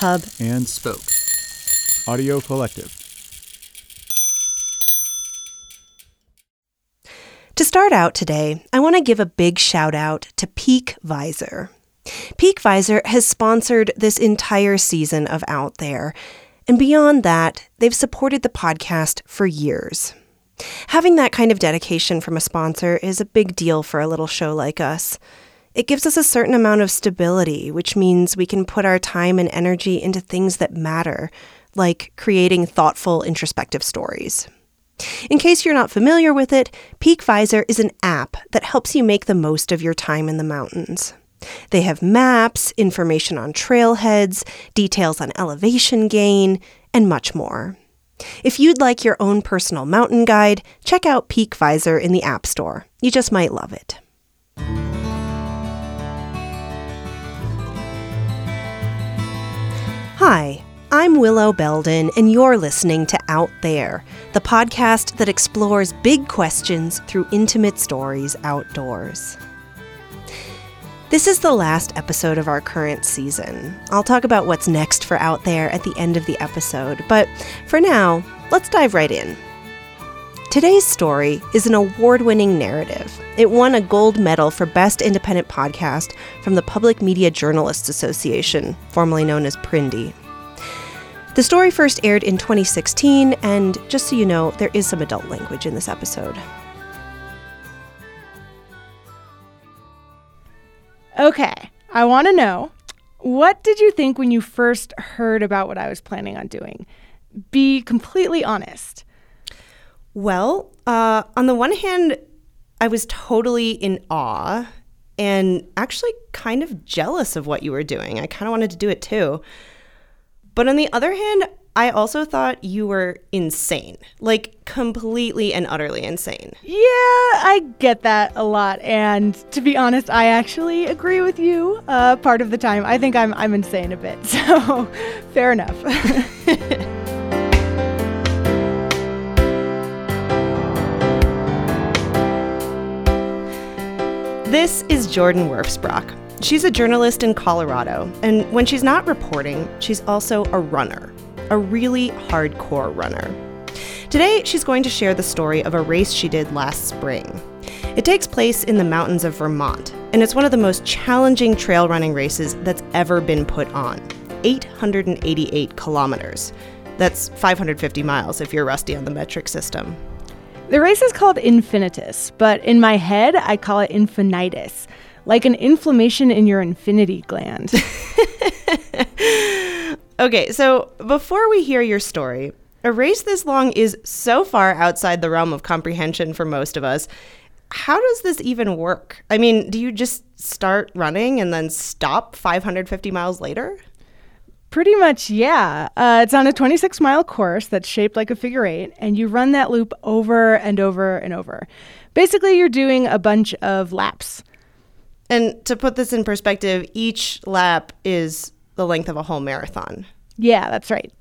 Hub, and Spoke. Audio Collective. To start out today, I want to give a big shout out to PeakVisor. Peak Visor has sponsored this entire season of Out There, and beyond that, they've supported the podcast for years. Having that kind of dedication from a sponsor is a big deal for a little show like us. It gives us a certain amount of stability, which means we can put our time and energy into things that matter, like creating thoughtful, introspective stories. In case you're not familiar with it, PeakVisor is an app that helps you make the most of your time in the mountains. They have maps, information on trailheads, details on elevation gain, and much more. If you'd like your own personal mountain guide, check out PeakVisor in the App Store. You just might love it. Hi, I'm Willow Belden, and you're listening to Out There, the podcast that explores big questions through intimate stories outdoors. This is the last episode of our current season. I'll talk about what's next for Out There at the end of the episode, but for now, let's dive right in. Today's story is an award winning narrative. It won a gold medal for Best Independent Podcast from the Public Media Journalists Association, formerly known as PRNDI. The story first aired in 2016, and just so you know, there is some adult language in this episode. Okay, I want to know what did you think when you first heard about what I was planning on doing? Be completely honest. Well, uh, on the one hand, I was totally in awe and actually kind of jealous of what you were doing. I kind of wanted to do it too. But on the other hand, I also thought you were insane. Like completely and utterly insane. Yeah, I get that a lot. And to be honest, I actually agree with you uh, part of the time. I think I'm, I'm insane a bit. So fair enough. This is Jordan Wirfs-Brock. She's a journalist in Colorado, and when she's not reporting, she's also a runner, a really hardcore runner. Today, she's going to share the story of a race she did last spring. It takes place in the mountains of Vermont, and it's one of the most challenging trail running races that's ever been put on 888 kilometers. That's 550 miles if you're rusty on the metric system. The race is called Infinitus, but in my head, I call it Infinitis, like an inflammation in your infinity gland. Okay, so before we hear your story, a race this long is so far outside the realm of comprehension for most of us. How does this even work? I mean, do you just start running and then stop 550 miles later? Pretty much, yeah. Uh, it's on a 26 mile course that's shaped like a figure eight, and you run that loop over and over and over. Basically, you're doing a bunch of laps. And to put this in perspective, each lap is the length of a whole marathon. Yeah, that's right.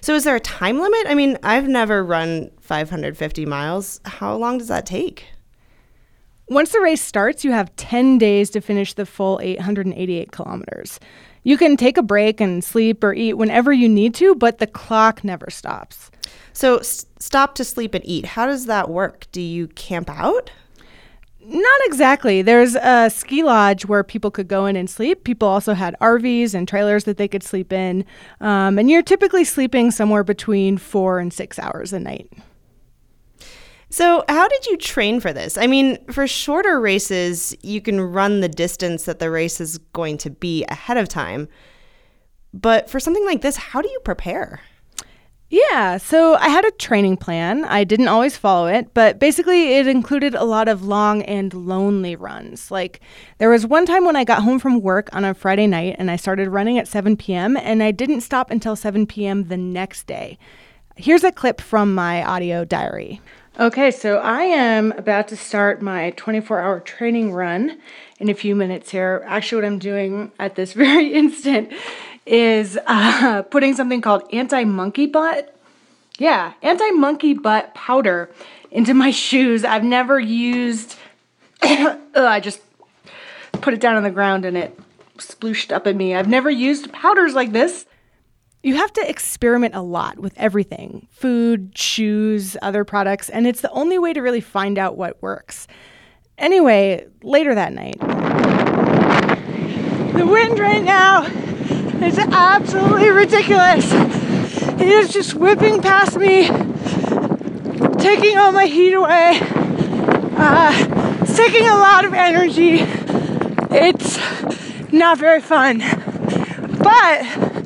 So is there a time limit? I mean, I've never run 550 miles. How long does that take? Once the race starts, you have 10 days to finish the full 888 kilometers. You can take a break and sleep or eat whenever you need to, but the clock never stops. So s- stop to sleep and eat. How does that work? Do you camp out? Not exactly. There's a ski lodge where people could go in and sleep. People also had RVs and trailers that they could sleep in. Um, and you're typically sleeping somewhere between four and six hours a night. So, how did you train for this? I mean, for shorter races, you can run the distance that the race is going to be ahead of time. But for something like this, how do you prepare? Yeah, so I had a training plan. I didn't always follow it, but basically it included a lot of long and lonely runs. Like there was one time when I got home from work on a Friday night and I started running at 7 p.m. and I didn't stop until 7 p.m. the next day. Here's a clip from my audio diary. Okay, so I am about to start my 24 hour training run in a few minutes here. Actually, what I'm doing at this very instant is uh, putting something called anti monkey butt. Yeah, anti monkey butt powder into my shoes. I've never used, Ugh, I just put it down on the ground and it splooshed up at me. I've never used powders like this. You have to experiment a lot with everything food, shoes, other products, and it's the only way to really find out what works. Anyway, later that night, the wind right now is absolutely ridiculous. It is just whipping past me, taking all my heat away, uh, taking a lot of energy. It's not very fun. But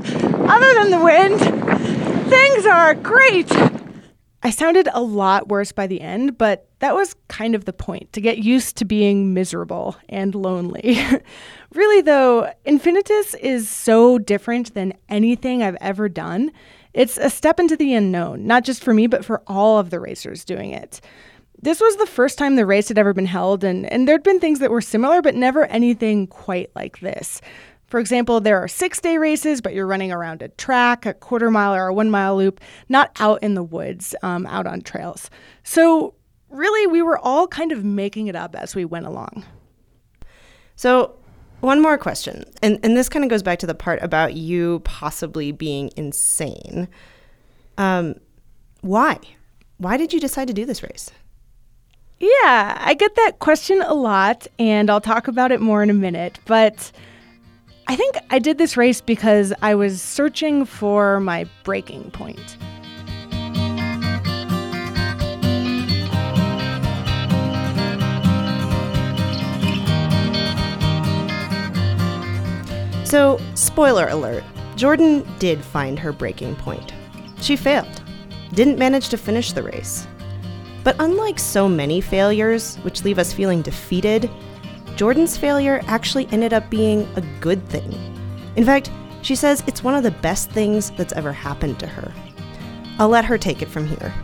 other than the wind, things are great. I sounded a lot worse by the end, but that was kind of the point to get used to being miserable and lonely. really, though, Infinitus is so different than anything I've ever done. It's a step into the unknown, not just for me, but for all of the racers doing it. This was the first time the race had ever been held, and, and there'd been things that were similar, but never anything quite like this. For example, there are six day races, but you're running around a track, a quarter mile, or a one mile loop, not out in the woods, um, out on trails. So, really, we were all kind of making it up as we went along. So, one more question. And, and this kind of goes back to the part about you possibly being insane. Um, why? Why did you decide to do this race? Yeah, I get that question a lot, and I'll talk about it more in a minute. But I think I did this race because I was searching for my breaking point. So, spoiler alert Jordan did find her breaking point. She failed, didn't manage to finish the race. But unlike so many failures, which leave us feeling defeated, Jordan's failure actually ended up being a good thing. In fact, she says it's one of the best things that's ever happened to her. I'll let her take it from here.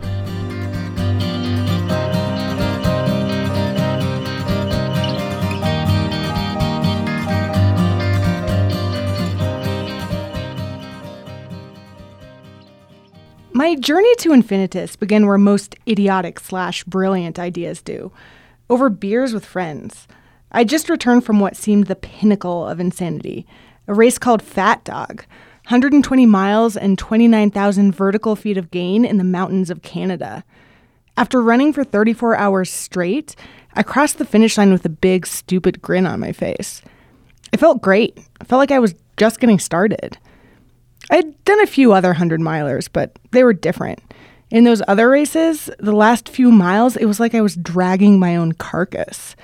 My journey to Infinitus began where most idiotic slash brilliant ideas do over beers with friends. I just returned from what seemed the pinnacle of insanity a race called Fat Dog 120 miles and 29,000 vertical feet of gain in the mountains of Canada. After running for 34 hours straight, I crossed the finish line with a big, stupid grin on my face. It felt great. I felt like I was just getting started. I'd done a few other 100 milers, but they were different. In those other races, the last few miles, it was like I was dragging my own carcass.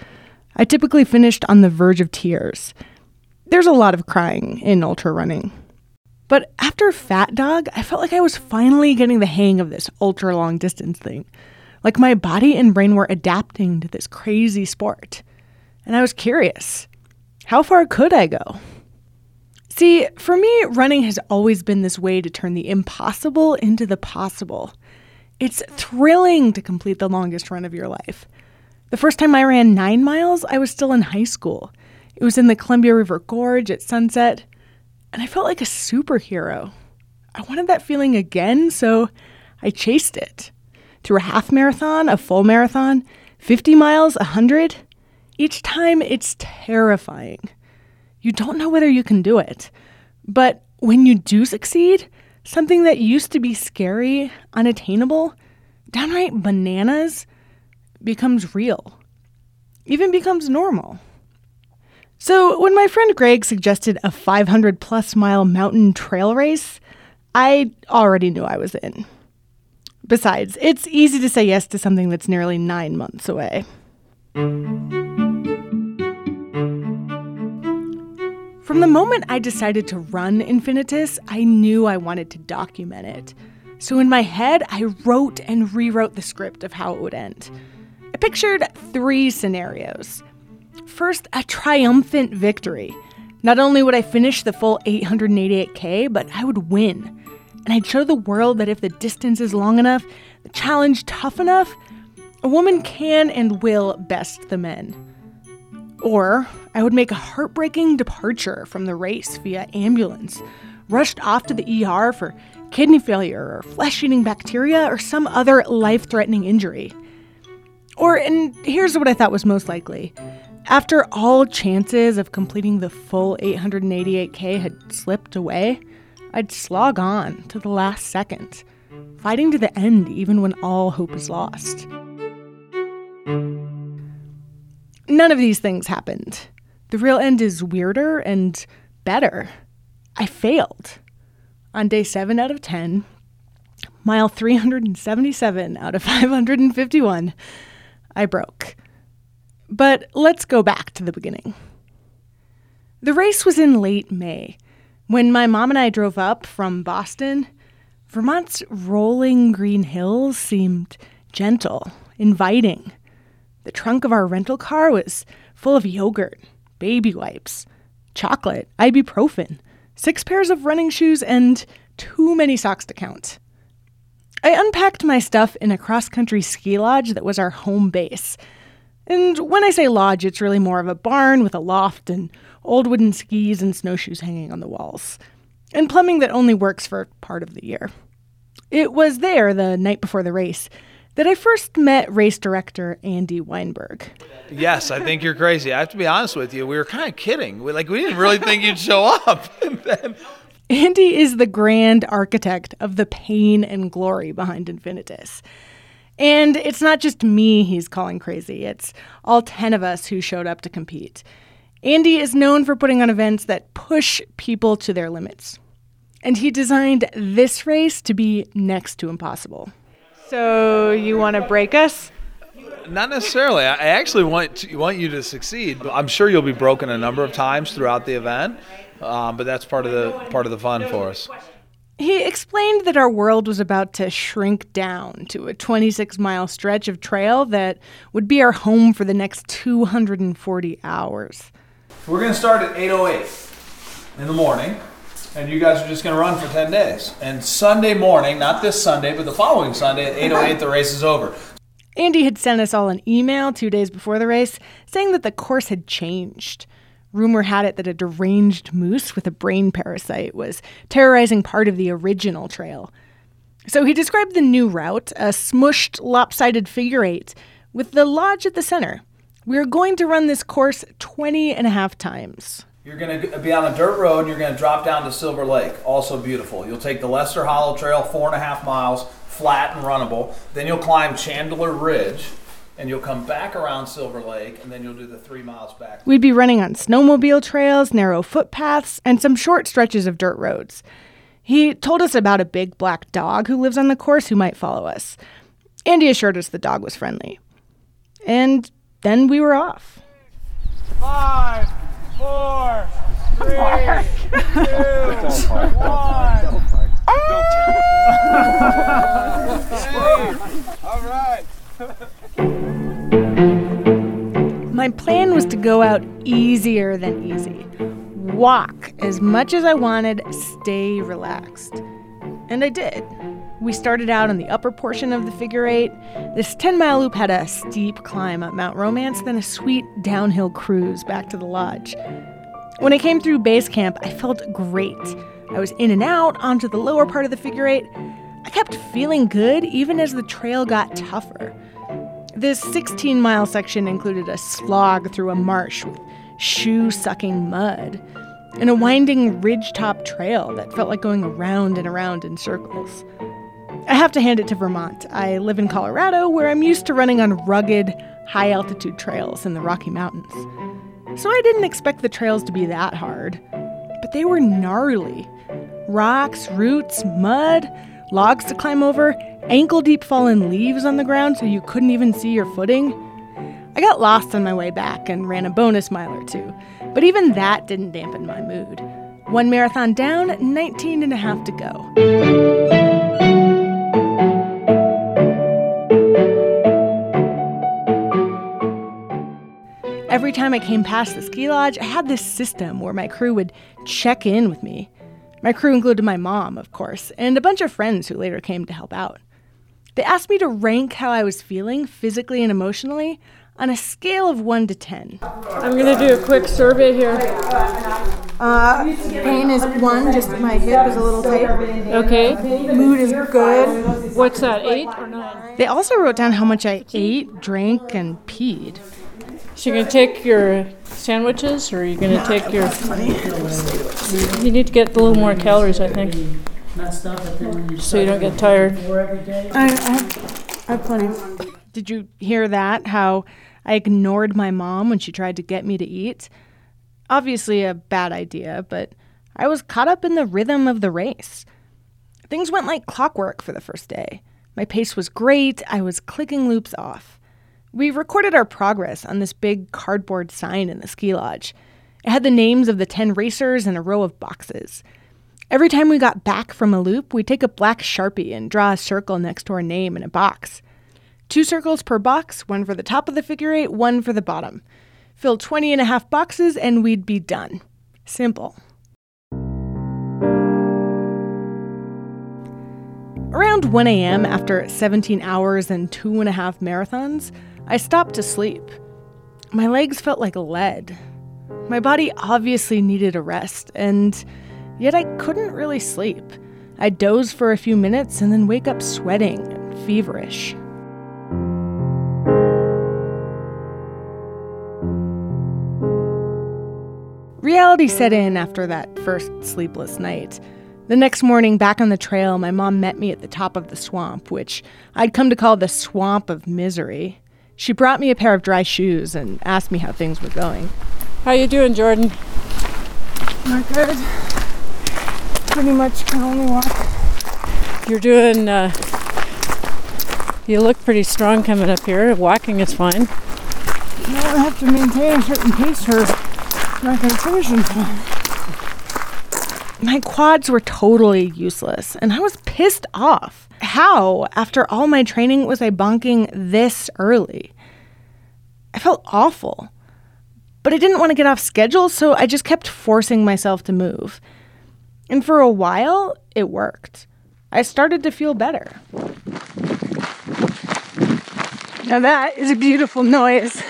I typically finished on the verge of tears. There's a lot of crying in ultra running. But after Fat Dog, I felt like I was finally getting the hang of this ultra long distance thing. Like my body and brain were adapting to this crazy sport. And I was curious how far could I go? See, for me, running has always been this way to turn the impossible into the possible. It's thrilling to complete the longest run of your life. The first time I ran nine miles, I was still in high school. It was in the Columbia River Gorge at sunset, and I felt like a superhero. I wanted that feeling again, so I chased it. Through a half marathon, a full marathon, 50 miles, 100. Each time, it's terrifying you don't know whether you can do it. But when you do succeed, something that used to be scary, unattainable, downright bananas, becomes real, even becomes normal. So, when my friend Greg suggested a 500 plus mile mountain trail race, I already knew I was in. Besides, it's easy to say yes to something that's nearly nine months away. From the moment I decided to run Infinitus, I knew I wanted to document it. So in my head, I wrote and rewrote the script of how it would end. I pictured three scenarios. First, a triumphant victory. Not only would I finish the full 888K, but I would win. And I'd show the world that if the distance is long enough, the challenge tough enough, a woman can and will best the men. Or I would make a heartbreaking departure from the race via ambulance, rushed off to the ER for kidney failure or flesh eating bacteria or some other life threatening injury. Or, and here's what I thought was most likely After all chances of completing the full 888K had slipped away, I'd slog on to the last second, fighting to the end even when all hope is lost. None of these things happened. The real end is weirder and better. I failed. On day 7 out of 10, mile 377 out of 551, I broke. But let's go back to the beginning. The race was in late May. When my mom and I drove up from Boston, Vermont's rolling green hills seemed gentle, inviting. The trunk of our rental car was full of yogurt, baby wipes, chocolate, ibuprofen, six pairs of running shoes, and too many socks to count. I unpacked my stuff in a cross country ski lodge that was our home base. And when I say lodge, it's really more of a barn with a loft and old wooden skis and snowshoes hanging on the walls, and plumbing that only works for part of the year. It was there the night before the race that I first met race director Andy Weinberg. Yes, I think you're crazy. I have to be honest with you. We were kind of kidding. We, like we didn't really think you'd show up. and then Andy is the grand architect of the pain and glory behind Infinitus. And it's not just me he's calling crazy, it's all 10 of us who showed up to compete. Andy is known for putting on events that push people to their limits. And he designed this race to be next to impossible. So you want to break us? Not necessarily. I actually want to, want you to succeed. I'm sure you'll be broken a number of times throughout the event, um, but that's part of the part of the fun for us. He explained that our world was about to shrink down to a 26 mile stretch of trail that would be our home for the next 240 hours. We're going to start at 8:08 in the morning, and you guys are just going to run for 10 days. And Sunday morning, not this Sunday, but the following Sunday at 8:08, the race is over. Andy had sent us all an email two days before the race saying that the course had changed. Rumor had it that a deranged moose with a brain parasite was terrorizing part of the original trail. So he described the new route, a smushed, lopsided figure eight, with the lodge at the center. We're going to run this course 20 and a half times. You're going to be on a dirt road and you're going to drop down to Silver Lake, also beautiful. You'll take the Lester Hollow Trail, four and a half miles, flat and runnable. Then you'll climb Chandler Ridge, and you'll come back around Silver Lake, and then you'll do the three miles back. We'd be running on snowmobile trails, narrow footpaths, and some short stretches of dirt roads. He told us about a big black dog who lives on the course who might follow us. Andy assured us the dog was friendly. And then we were off. Five, four, three, two, one. All right. My plan was to go out easier than easy. Walk as much as I wanted, stay relaxed. And I did. We started out on the upper portion of the figure eight. This 10 mile loop had a steep climb up Mount Romance, then a sweet downhill cruise back to the lodge. When I came through base camp, I felt great. I was in and out onto the lower part of the figure eight. I kept feeling good even as the trail got tougher. This 16 mile section included a slog through a marsh with shoe sucking mud and a winding ridge-top trail that felt like going around and around in circles. I have to hand it to Vermont. I live in Colorado where I'm used to running on rugged, high altitude trails in the Rocky Mountains. So I didn't expect the trails to be that hard. But they were gnarly rocks, roots, mud, logs to climb over, ankle deep fallen leaves on the ground so you couldn't even see your footing. I got lost on my way back and ran a bonus mile or two, but even that didn't dampen my mood. One marathon down, 19 and a half to go. Every time I came past the ski lodge, I had this system where my crew would check in with me. My crew included my mom, of course, and a bunch of friends who later came to help out. They asked me to rank how I was feeling physically and emotionally on a scale of 1 to 10. I'm going to do a quick survey here. Uh, pain is one, just my hip is a little tight. Okay. Mood is good. What's that, eight or nine? They also wrote down how much I ate, drank, and peed. So you're gonna take your sandwiches, or are you're gonna take your? You need to get a little more calories, I think, so you don't get tired. I, I, have, I have plenty. Did you hear that? How I ignored my mom when she tried to get me to eat? Obviously, a bad idea, but I was caught up in the rhythm of the race. Things went like clockwork for the first day. My pace was great, I was clicking loops off. We recorded our progress on this big cardboard sign in the ski lodge. It had the names of the 10 racers and a row of boxes. Every time we got back from a loop, we'd take a black sharpie and draw a circle next to our name in a box. Two circles per box, one for the top of the figure eight, one for the bottom. Fill 20 and a half boxes, and we'd be done. Simple. Around 1 a.m., after 17 hours and two and a half marathons, I stopped to sleep. My legs felt like lead. My body obviously needed a rest, and yet I couldn't really sleep. I'd doze for a few minutes and then wake up sweating and feverish. Reality set in after that first sleepless night. The next morning, back on the trail, my mom met me at the top of the swamp, which I'd come to call the swamp of misery. She brought me a pair of dry shoes and asked me how things were going. How you doing, Jordan? Not good. Pretty much can only walk. You're doing. Uh, you look pretty strong coming up here. Walking is fine. Now I have to maintain a certain pace or not going to finish in time. My quads were totally useless, and I was pissed off. How, after all my training, was I bonking this early? I felt awful. But I didn't want to get off schedule, so I just kept forcing myself to move. And for a while, it worked. I started to feel better. Now that is a beautiful noise.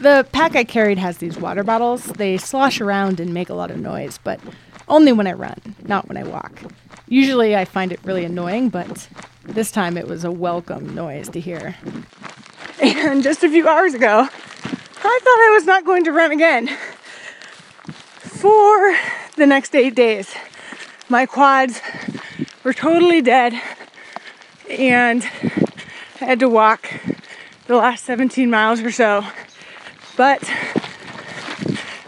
The pack I carried has these water bottles. They slosh around and make a lot of noise, but only when I run, not when I walk. Usually I find it really annoying, but this time it was a welcome noise to hear. And just a few hours ago, I thought I was not going to run again. For the next eight days, my quads were totally dead, and I had to walk the last 17 miles or so. But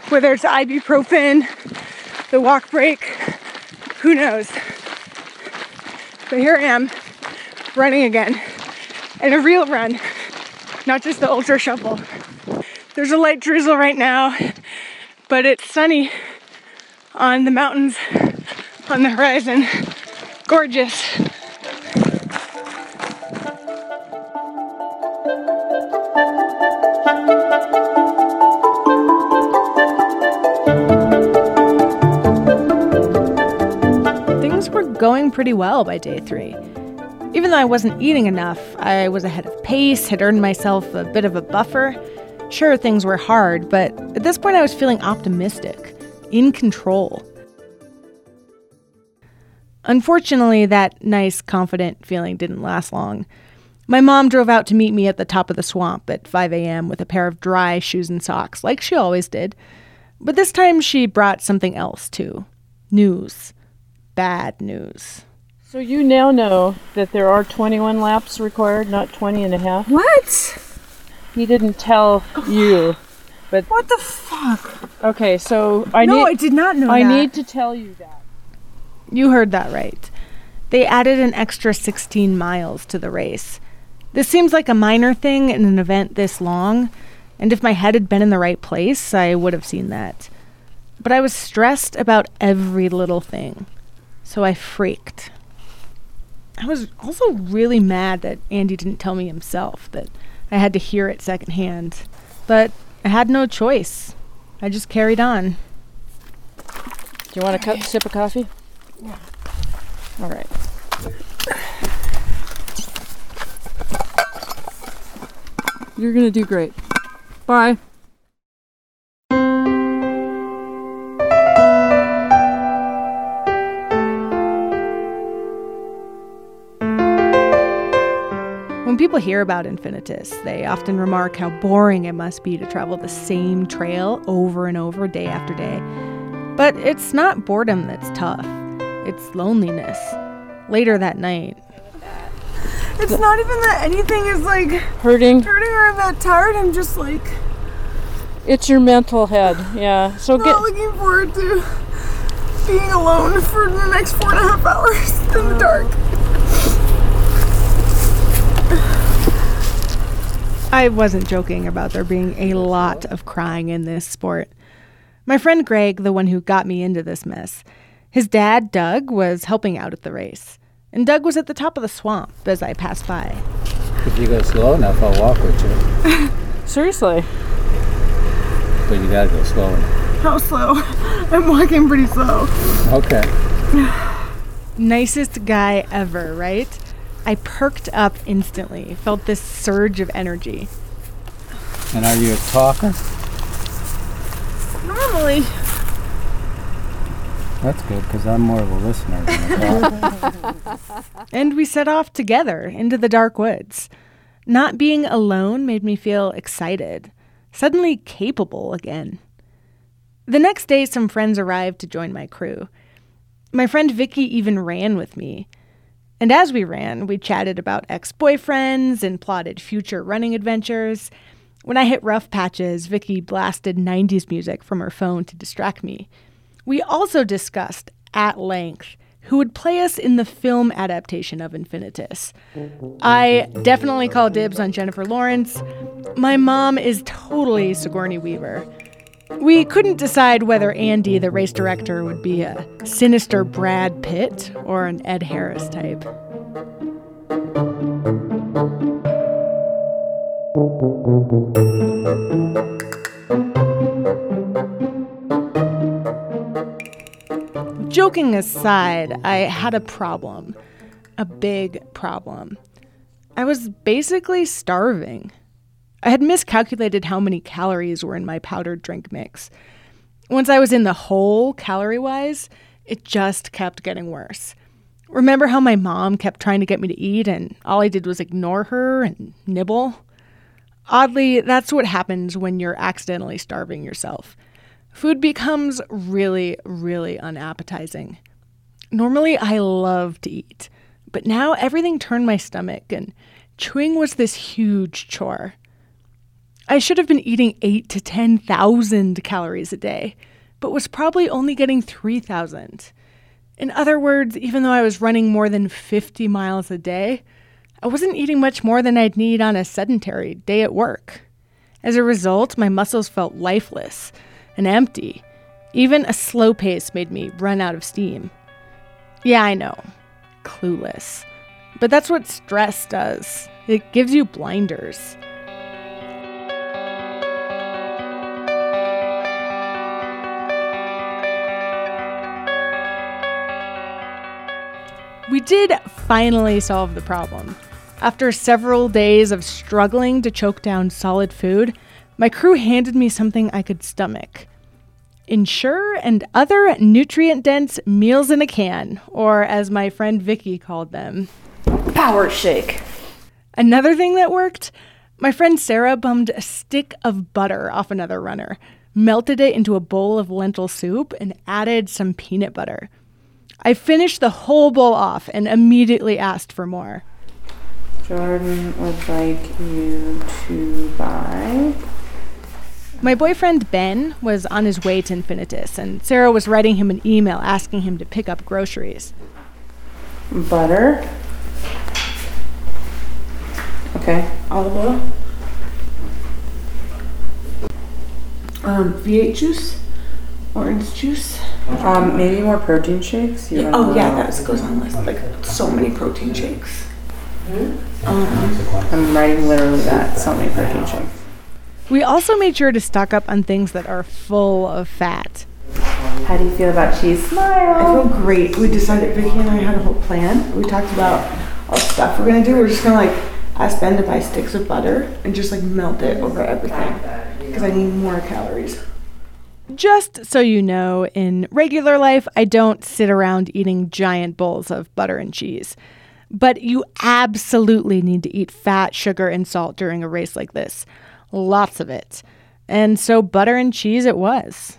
whether it's ibuprofen, the walk break, who knows? But here I am, running again, and a real run, not just the ultra shuffle. There's a light drizzle right now, but it's sunny on the mountains on the horizon. Gorgeous. Things were going pretty well by day three. Even though I wasn't eating enough, I was ahead of pace, had earned myself a bit of a buffer. Sure, things were hard, but at this point I was feeling optimistic, in control. Unfortunately, that nice, confident feeling didn't last long. My mom drove out to meet me at the top of the swamp at 5 a.m. with a pair of dry shoes and socks, like she always did. But this time she brought something else too news. Bad news. So you now know that there are 21 laps required, not 20 and a half. What? He didn't tell you, but What the fuck? okay. So I no, I did not know I that. need to tell you that. You heard that right. They added an extra 16 miles to the race. This seems like a minor thing in an event this long, and if my head had been in the right place, I would have seen that. But I was stressed about every little thing, so I freaked. I was also really mad that Andy didn't tell me himself, that I had to hear it secondhand. But I had no choice. I just carried on. Do you want a cup, sip of coffee? Yeah. All right. You're gonna do great. Bye. People people hear about Infinitus, they often remark how boring it must be to travel the same trail over and over day after day. But it's not boredom that's tough, it's loneliness. Later that night, It's not even that anything is like Hurting. hurting or I'm that tired. I'm just like It's your mental head. Yeah. So get. not looking forward to being alone for the next four and a half hours in the dark. I wasn't joking about there being a lot of crying in this sport. My friend Greg, the one who got me into this mess, his dad, Doug, was helping out at the race. And Doug was at the top of the swamp as I passed by. If you go slow enough, I'll walk with you. Seriously. But you gotta go slow enough. How slow? I'm walking pretty slow. Okay. Nicest guy ever, right? I perked up instantly, felt this surge of energy. And are you a talker? Normally, That's good, because I'm more of a listener than a talker. And we set off together into the dark woods. Not being alone made me feel excited, suddenly capable again. The next day, some friends arrived to join my crew. My friend Vicky even ran with me. And as we ran, we chatted about ex boyfriends and plotted future running adventures. When I hit rough patches, Vicky blasted 90s music from her phone to distract me. We also discussed at length who would play us in the film adaptation of Infinitus. I definitely call dibs on Jennifer Lawrence. My mom is totally Sigourney Weaver. We couldn't decide whether Andy, the race director, would be a sinister Brad Pitt or an Ed Harris type. Joking aside, I had a problem. A big problem. I was basically starving. I had miscalculated how many calories were in my powdered drink mix. Once I was in the hole, calorie wise, it just kept getting worse. Remember how my mom kept trying to get me to eat, and all I did was ignore her and nibble? Oddly, that's what happens when you're accidentally starving yourself. Food becomes really, really unappetizing. Normally, I love to eat, but now everything turned my stomach, and chewing was this huge chore. I should have been eating eight to 10,000 calories a day, but was probably only getting 3,000. In other words, even though I was running more than 50 miles a day, I wasn't eating much more than I'd need on a sedentary day at work. As a result, my muscles felt lifeless and empty. Even a slow pace made me run out of steam. Yeah, I know. Clueless. But that's what stress does it gives you blinders. We did finally solve the problem. After several days of struggling to choke down solid food, my crew handed me something I could stomach. Ensure and other nutrient dense meals in a can, or as my friend Vicky called them, Power shake. Another thing that worked my friend Sarah bummed a stick of butter off another runner, melted it into a bowl of lentil soup, and added some peanut butter. I finished the whole bowl off and immediately asked for more. Jordan would like you to buy. My boyfriend Ben was on his way to Infinitus, and Sarah was writing him an email asking him to pick up groceries. Butter. Okay. Olive oil. Um, V8 juice, orange juice. Um, maybe more protein shakes. You Yeah, wanna oh yeah, know? that goes on the list. Like so many protein shakes. I'm writing literally that. So many protein shakes. We also made sure to stock up on things that are full of fat. How do you feel about cheese? I Smile. feel great. We decided Vicky and I had a whole plan. We talked about all the stuff we're gonna do. We're just gonna like ask Ben to buy sticks of butter and just like melt it over everything because I need more calories. Just so you know, in regular life, I don't sit around eating giant bowls of butter and cheese. But you absolutely need to eat fat, sugar, and salt during a race like this. Lots of it. And so butter and cheese it was.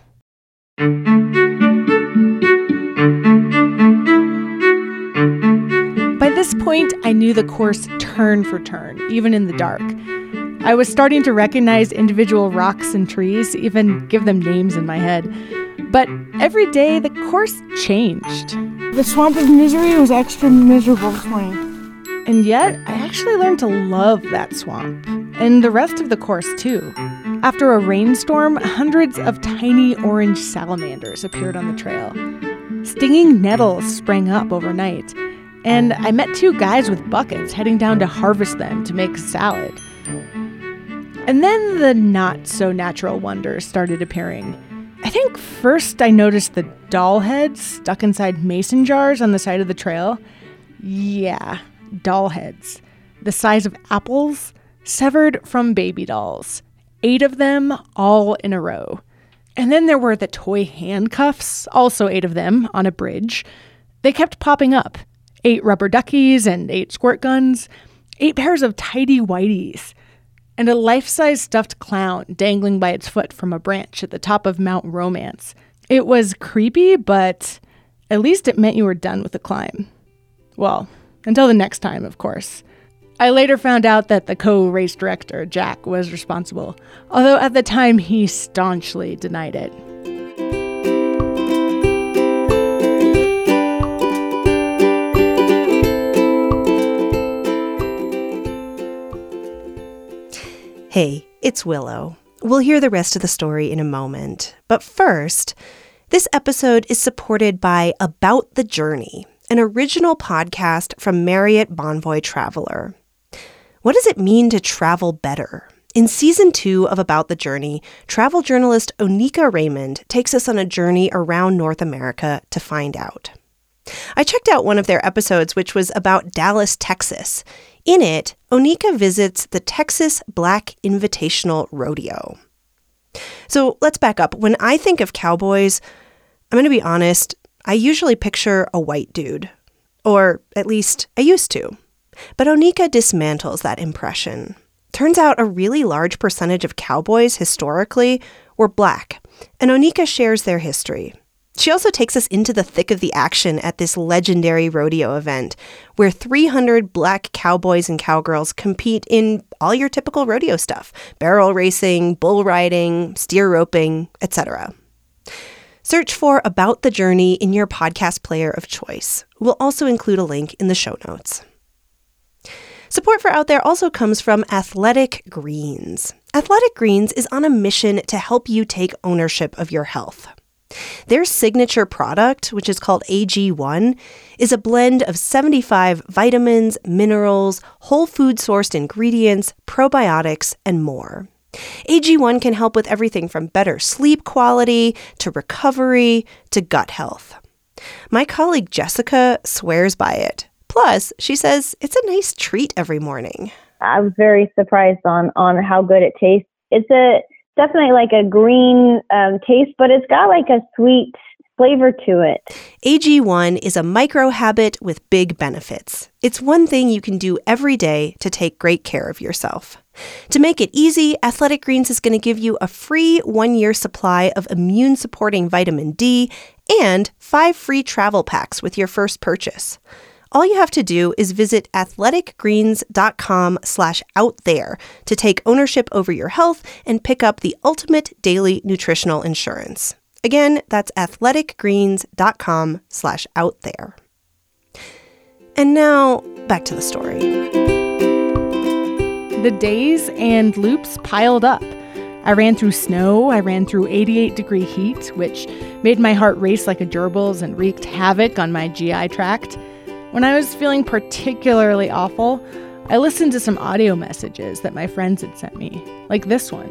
By this point, I knew the course turn for turn, even in the dark. I was starting to recognize individual rocks and trees, even give them names in my head. But every day, the course changed. The swamp of misery was extra miserable this morning. And yet, I actually learned to love that swamp, and the rest of the course too. After a rainstorm, hundreds of tiny orange salamanders appeared on the trail. Stinging nettles sprang up overnight, and I met two guys with buckets heading down to harvest them to make salad. And then the not so natural wonders started appearing. I think first I noticed the doll heads stuck inside mason jars on the side of the trail. Yeah, doll heads. The size of apples, severed from baby dolls. Eight of them, all in a row. And then there were the toy handcuffs, also eight of them, on a bridge. They kept popping up eight rubber duckies and eight squirt guns, eight pairs of tidy whiteys, and a life size stuffed clown dangling by its foot from a branch at the top of Mount Romance. It was creepy, but at least it meant you were done with the climb. Well, until the next time, of course. I later found out that the co race director, Jack, was responsible, although at the time he staunchly denied it. Hey, it's Willow. We'll hear the rest of the story in a moment. But first, this episode is supported by About the Journey, an original podcast from Marriott Bonvoy Traveler. What does it mean to travel better? In season two of About the Journey, travel journalist Oneika Raymond takes us on a journey around North America to find out. I checked out one of their episodes, which was about Dallas, Texas. In it, Oneika visits the Texas Black Invitational Rodeo. So let's back up. When I think of cowboys, I'm going to be honest, I usually picture a white dude. Or at least I used to. But Oneika dismantles that impression. Turns out a really large percentage of cowboys historically were black, and Oneika shares their history. She also takes us into the thick of the action at this legendary rodeo event, where 300 black cowboys and cowgirls compete in all your typical rodeo stuff barrel racing, bull riding, steer roping, etc. Search for About the Journey in your podcast player of choice. We'll also include a link in the show notes. Support for Out There also comes from Athletic Greens. Athletic Greens is on a mission to help you take ownership of your health. Their signature product, which is called AG1, is a blend of 75 vitamins, minerals, whole food sourced ingredients, probiotics, and more. AG1 can help with everything from better sleep quality to recovery to gut health. My colleague Jessica swears by it. Plus, she says it's a nice treat every morning. I was very surprised on on how good it tastes. It's a definitely like a green um, taste, but it's got like a sweet flavor to it. AG1 is a micro habit with big benefits. It's one thing you can do every day to take great care of yourself. To make it easy, Athletic Greens is going to give you a free one year supply of immune supporting vitamin D and five free travel packs with your first purchase. All you have to do is visit athleticgreens.com slash out there to take ownership over your health and pick up the ultimate daily nutritional insurance. Again, that's athleticgreens.com slash out there. And now back to the story. The days and loops piled up. I ran through snow, I ran through 88 degree heat, which made my heart race like a gerbil's and wreaked havoc on my GI tract. When I was feeling particularly awful, I listened to some audio messages that my friends had sent me, like this one.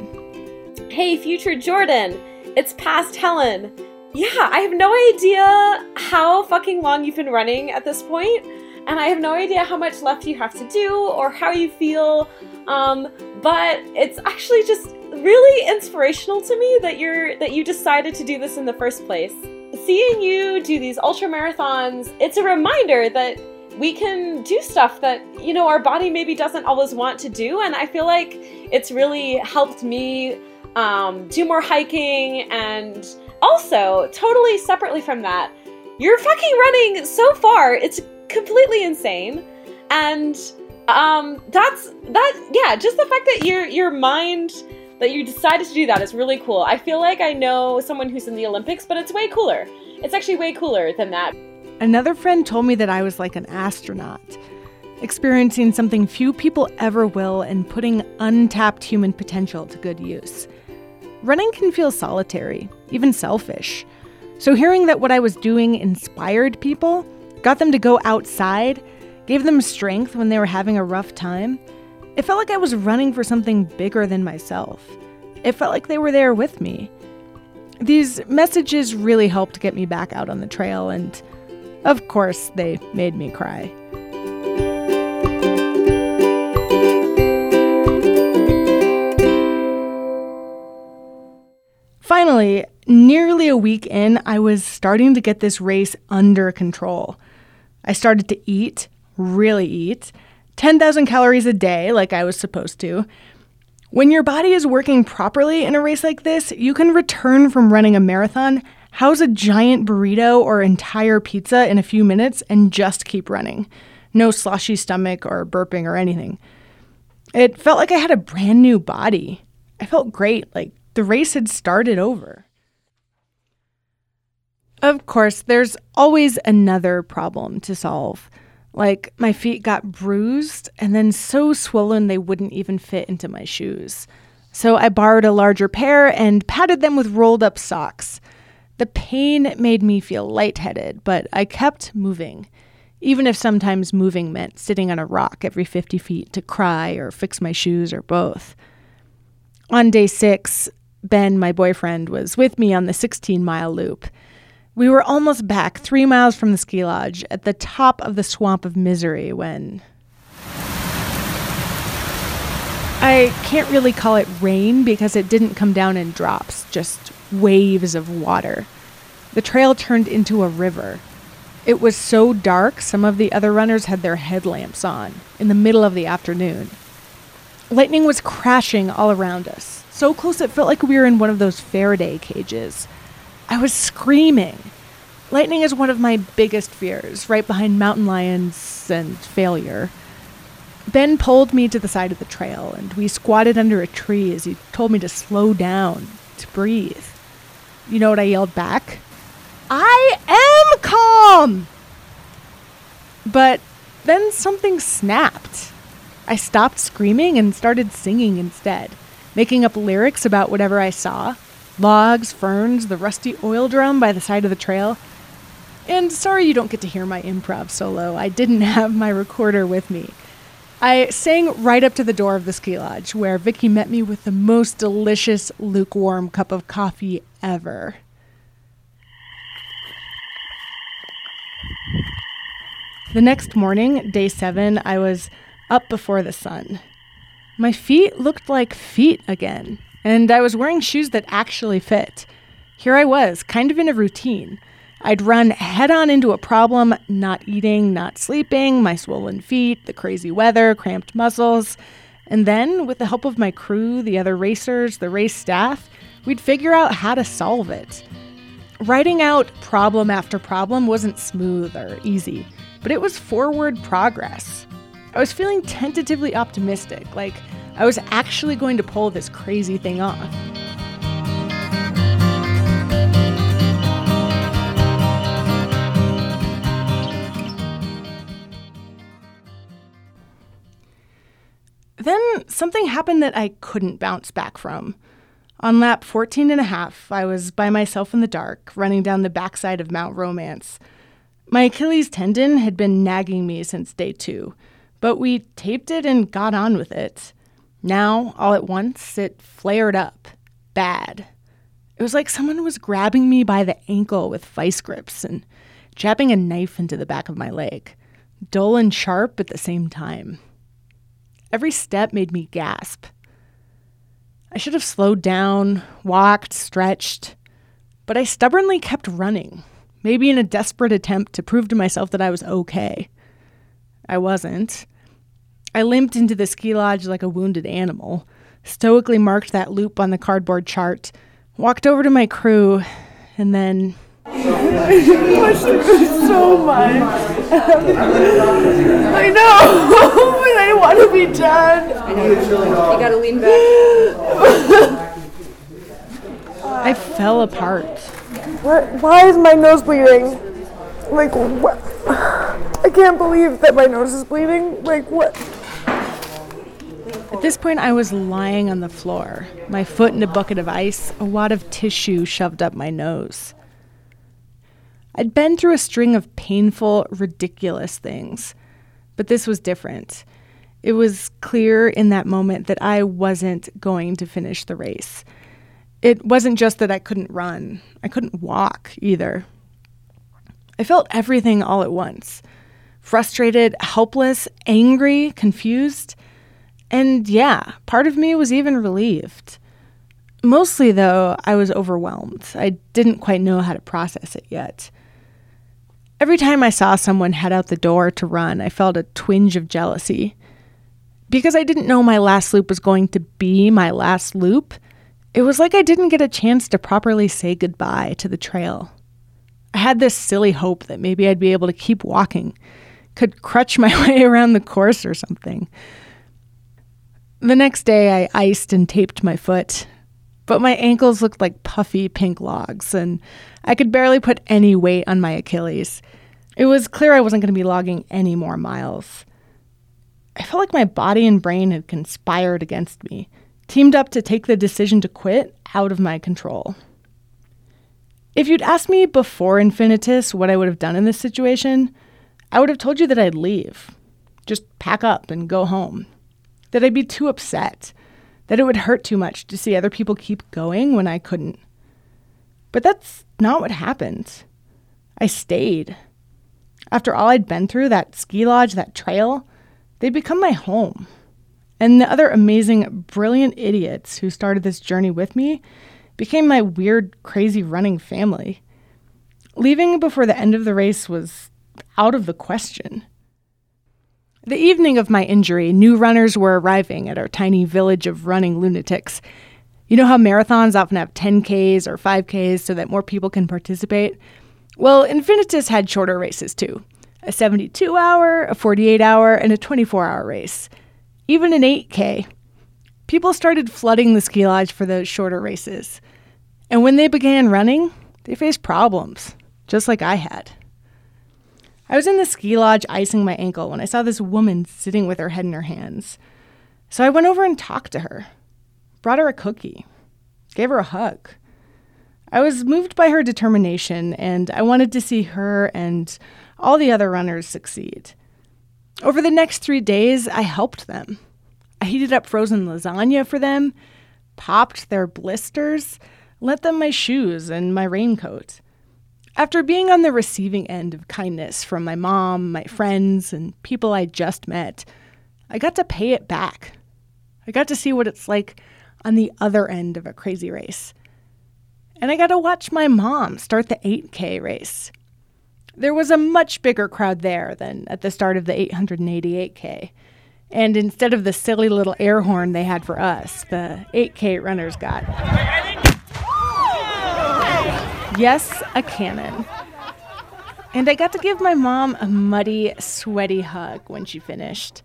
Hey, future Jordan, it's past Helen. Yeah, I have no idea how fucking long you've been running at this point, and I have no idea how much left you have to do or how you feel. Um, but it's actually just really inspirational to me that you're that you decided to do this in the first place seeing you do these ultra marathons, it's a reminder that we can do stuff that, you know, our body maybe doesn't always want to do. And I feel like it's really helped me um, do more hiking and also, totally separately from that, you're fucking running so far. It's completely insane. And um that's that yeah, just the fact that your your mind that you decided to do that is really cool. I feel like I know someone who's in the Olympics, but it's way cooler. It's actually way cooler than that. Another friend told me that I was like an astronaut, experiencing something few people ever will and putting untapped human potential to good use. Running can feel solitary, even selfish. So hearing that what I was doing inspired people, got them to go outside, gave them strength when they were having a rough time, it felt like I was running for something bigger than myself. It felt like they were there with me. These messages really helped get me back out on the trail, and of course, they made me cry. Finally, nearly a week in, I was starting to get this race under control. I started to eat, really eat, 10,000 calories a day, like I was supposed to. When your body is working properly in a race like this, you can return from running a marathon, house a giant burrito or entire pizza in a few minutes, and just keep running. No sloshy stomach or burping or anything. It felt like I had a brand new body. I felt great, like the race had started over. Of course, there's always another problem to solve. Like, my feet got bruised and then so swollen they wouldn't even fit into my shoes. So I borrowed a larger pair and padded them with rolled up socks. The pain made me feel lightheaded, but I kept moving, even if sometimes moving meant sitting on a rock every 50 feet to cry or fix my shoes or both. On day six, Ben, my boyfriend, was with me on the 16 mile loop. We were almost back, three miles from the ski lodge, at the top of the swamp of misery when. I can't really call it rain because it didn't come down in drops, just waves of water. The trail turned into a river. It was so dark, some of the other runners had their headlamps on in the middle of the afternoon. Lightning was crashing all around us, so close it felt like we were in one of those Faraday cages. I was screaming. Lightning is one of my biggest fears, right behind mountain lions and failure. Ben pulled me to the side of the trail, and we squatted under a tree as he told me to slow down, to breathe. You know what I yelled back? I am calm! But then something snapped. I stopped screaming and started singing instead, making up lyrics about whatever I saw logs, ferns, the rusty oil drum by the side of the trail. And sorry you don't get to hear my improv solo. I didn't have my recorder with me. I sang right up to the door of the ski lodge, where Vicky met me with the most delicious, lukewarm cup of coffee ever. The next morning, day seven, I was up before the sun. My feet looked like feet again, and I was wearing shoes that actually fit. Here I was, kind of in a routine. I'd run head on into a problem not eating, not sleeping, my swollen feet, the crazy weather, cramped muscles. And then, with the help of my crew, the other racers, the race staff, we'd figure out how to solve it. Writing out problem after problem wasn't smooth or easy, but it was forward progress. I was feeling tentatively optimistic, like I was actually going to pull this crazy thing off. Then something happened that I couldn't bounce back from. On lap 14 and a half, I was by myself in the dark, running down the backside of Mount Romance. My Achilles tendon had been nagging me since day two, but we taped it and got on with it. Now, all at once, it flared up. Bad. It was like someone was grabbing me by the ankle with vice grips and jabbing a knife into the back of my leg, dull and sharp at the same time. Every step made me gasp. I should have slowed down, walked, stretched, but I stubbornly kept running, maybe in a desperate attempt to prove to myself that I was okay. I wasn't. I limped into the ski lodge like a wounded animal, stoically marked that loop on the cardboard chart, walked over to my crew, and then. I pushed through so much. I know, but I want to be done. I know, you gotta lean back. I fell apart. What? Why is my nose bleeding? Like, what? I can't believe that my nose is bleeding. Like, what? At this point, I was lying on the floor, my foot in a bucket of ice, a wad of tissue shoved up my nose. I'd been through a string of painful, ridiculous things, but this was different. It was clear in that moment that I wasn't going to finish the race. It wasn't just that I couldn't run, I couldn't walk either. I felt everything all at once frustrated, helpless, angry, confused. And yeah, part of me was even relieved. Mostly, though, I was overwhelmed. I didn't quite know how to process it yet. Every time I saw someone head out the door to run, I felt a twinge of jealousy. Because I didn't know my last loop was going to be my last loop, it was like I didn't get a chance to properly say goodbye to the trail. I had this silly hope that maybe I'd be able to keep walking, could crutch my way around the course or something. The next day, I iced and taped my foot, but my ankles looked like puffy pink logs, and I could barely put any weight on my Achilles. It was clear I wasn't going to be logging any more miles. I felt like my body and brain had conspired against me, teamed up to take the decision to quit out of my control. If you'd asked me before Infinitus what I would have done in this situation, I would have told you that I'd leave. Just pack up and go home. That I'd be too upset. That it would hurt too much to see other people keep going when I couldn't. But that's not what happened. I stayed. After all I'd been through, that ski lodge, that trail, they'd become my home. And the other amazing, brilliant idiots who started this journey with me became my weird, crazy running family. Leaving before the end of the race was out of the question. The evening of my injury, new runners were arriving at our tiny village of running lunatics. You know how marathons often have 10Ks or 5Ks so that more people can participate? Well, Infinitus had shorter races too a 72 hour, a 48 hour, and a 24 hour race. Even an 8K. People started flooding the ski lodge for those shorter races. And when they began running, they faced problems, just like I had. I was in the ski lodge icing my ankle when I saw this woman sitting with her head in her hands. So I went over and talked to her, brought her a cookie, gave her a hug. I was moved by her determination, and I wanted to see her and all the other runners succeed. Over the next three days, I helped them. I heated up frozen lasagna for them, popped their blisters, lent them my shoes and my raincoat. After being on the receiving end of kindness from my mom, my friends, and people I just met, I got to pay it back. I got to see what it's like on the other end of a crazy race. And I got to watch my mom start the 8K race. There was a much bigger crowd there than at the start of the 888K. And instead of the silly little air horn they had for us, the 8K runners got. Yes, a cannon. And I got to give my mom a muddy, sweaty hug when she finished.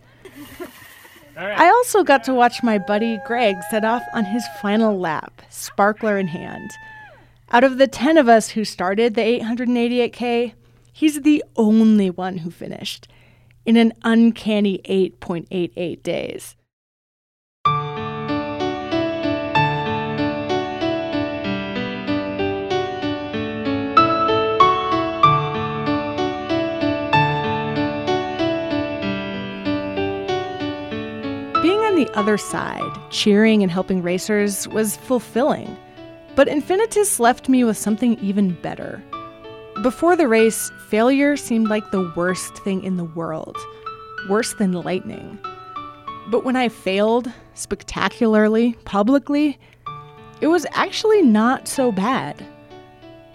I also got to watch my buddy Greg set off on his final lap, sparkler in hand. Out of the 10 of us who started the 888K, he's the only one who finished in an uncanny 8.88 days. The other side, cheering and helping racers, was fulfilling. But Infinitus left me with something even better. Before the race, failure seemed like the worst thing in the world, worse than lightning. But when I failed, spectacularly, publicly, it was actually not so bad.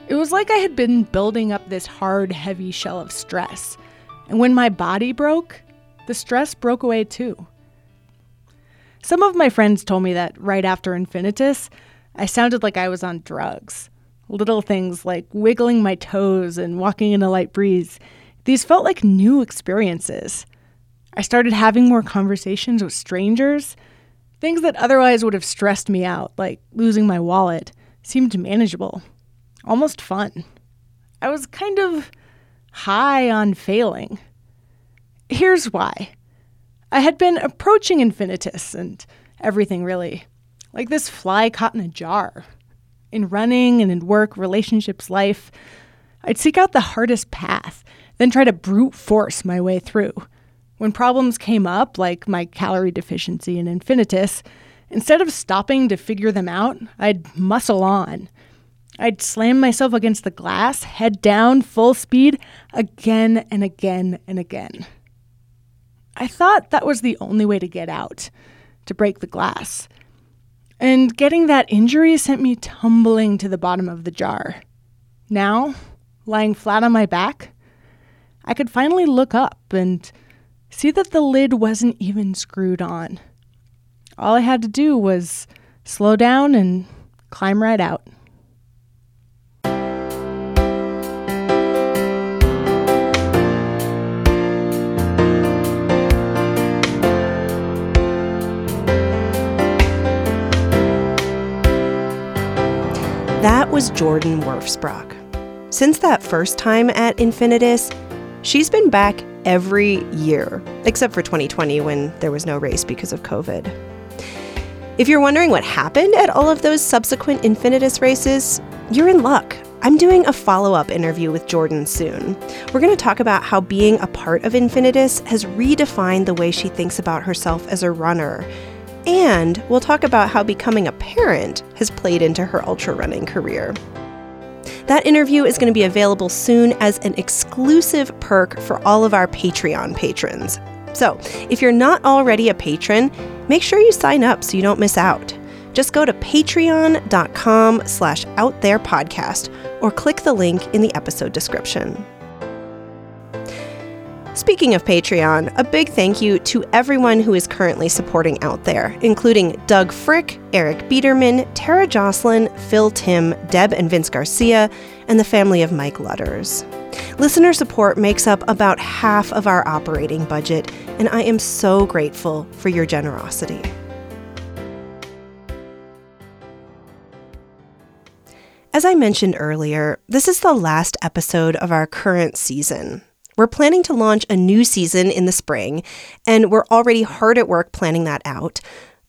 It was like I had been building up this hard, heavy shell of stress, and when my body broke, the stress broke away too. Some of my friends told me that right after Infinitus, I sounded like I was on drugs. Little things like wiggling my toes and walking in a light breeze, these felt like new experiences. I started having more conversations with strangers. Things that otherwise would have stressed me out, like losing my wallet, seemed manageable, almost fun. I was kind of high on failing. Here's why I had been approaching Infinitus and everything really, like this fly caught in a jar. In running and in work, relationships, life, I'd seek out the hardest path, then try to brute force my way through. When problems came up, like my calorie deficiency and Infinitus, instead of stopping to figure them out, I'd muscle on. I'd slam myself against the glass, head down, full speed, again and again and again. I thought that was the only way to get out, to break the glass. And getting that injury sent me tumbling to the bottom of the jar. Now, lying flat on my back, I could finally look up and see that the lid wasn't even screwed on. All I had to do was slow down and climb right out. Was Jordan Wirfs-Brock. Since that first time at Infinitus, she's been back every year, except for 2020 when there was no race because of COVID. If you're wondering what happened at all of those subsequent Infinitus races, you're in luck. I'm doing a follow up interview with Jordan soon. We're going to talk about how being a part of Infinitus has redefined the way she thinks about herself as a runner. And we'll talk about how becoming a parent has played into her ultra running career. That interview is going to be available soon as an exclusive perk for all of our Patreon patrons. So, if you're not already a patron, make sure you sign up so you don't miss out. Just go to patreon.com slash or click the link in the episode description. Speaking of Patreon, a big thank you to everyone who is currently supporting out there, including Doug Frick, Eric Biederman, Tara Jocelyn, Phil Tim, Deb and Vince Garcia, and the family of Mike Lutters. Listener support makes up about half of our operating budget, and I am so grateful for your generosity. As I mentioned earlier, this is the last episode of our current season. We're planning to launch a new season in the spring, and we're already hard at work planning that out.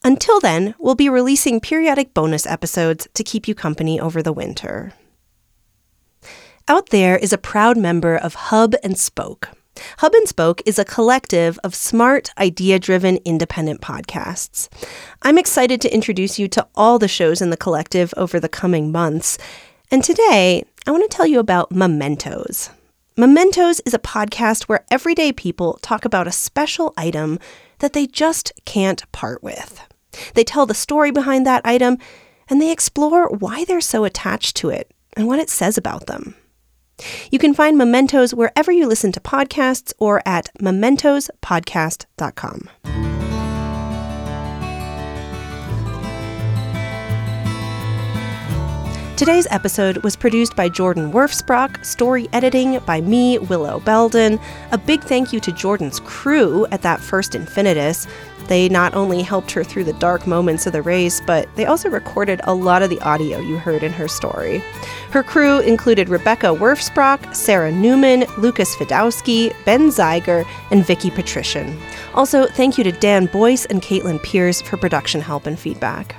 Until then, we'll be releasing periodic bonus episodes to keep you company over the winter. Out There is a proud member of Hub and Spoke. Hub and Spoke is a collective of smart, idea driven, independent podcasts. I'm excited to introduce you to all the shows in the collective over the coming months. And today, I want to tell you about Mementos. Mementos is a podcast where everyday people talk about a special item that they just can't part with. They tell the story behind that item and they explore why they're so attached to it and what it says about them. You can find Mementos wherever you listen to podcasts or at mementospodcast.com. Today's episode was produced by Jordan Wirfs-Brock, story editing by me, Willow Belden. A big thank you to Jordan's crew at that first Infinitus. They not only helped her through the dark moments of the race, but they also recorded a lot of the audio you heard in her story. Her crew included Rebecca Wirfs-Brock, Sarah Newman, Lucas Fidowski, Ben Zeiger, and Vicky Patrician. Also, thank you to Dan Boyce and Caitlin Pierce for production help and feedback.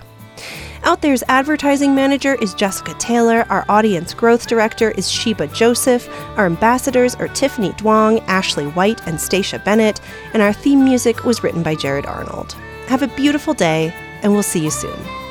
Out There's advertising manager is Jessica Taylor. Our audience growth director is Sheba Joseph. Our ambassadors are Tiffany Duong, Ashley White, and Stacia Bennett. And our theme music was written by Jared Arnold. Have a beautiful day, and we'll see you soon.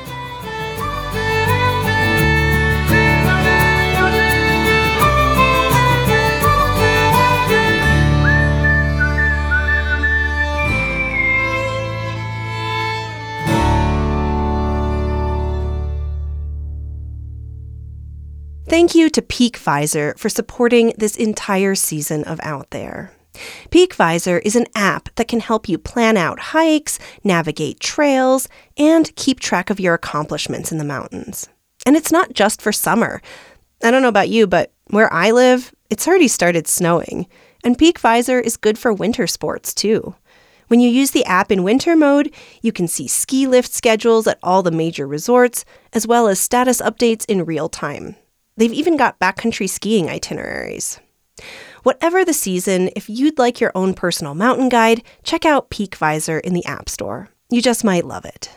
Thank you to PeakVisor for supporting this entire season of Out There. PeakVisor is an app that can help you plan out hikes, navigate trails, and keep track of your accomplishments in the mountains. And it's not just for summer. I don't know about you, but where I live, it's already started snowing. And Peak Visor is good for winter sports too. When you use the app in winter mode, you can see ski lift schedules at all the major resorts, as well as status updates in real time. They've even got backcountry skiing itineraries. Whatever the season, if you'd like your own personal mountain guide, check out PeakVisor in the App Store. You just might love it.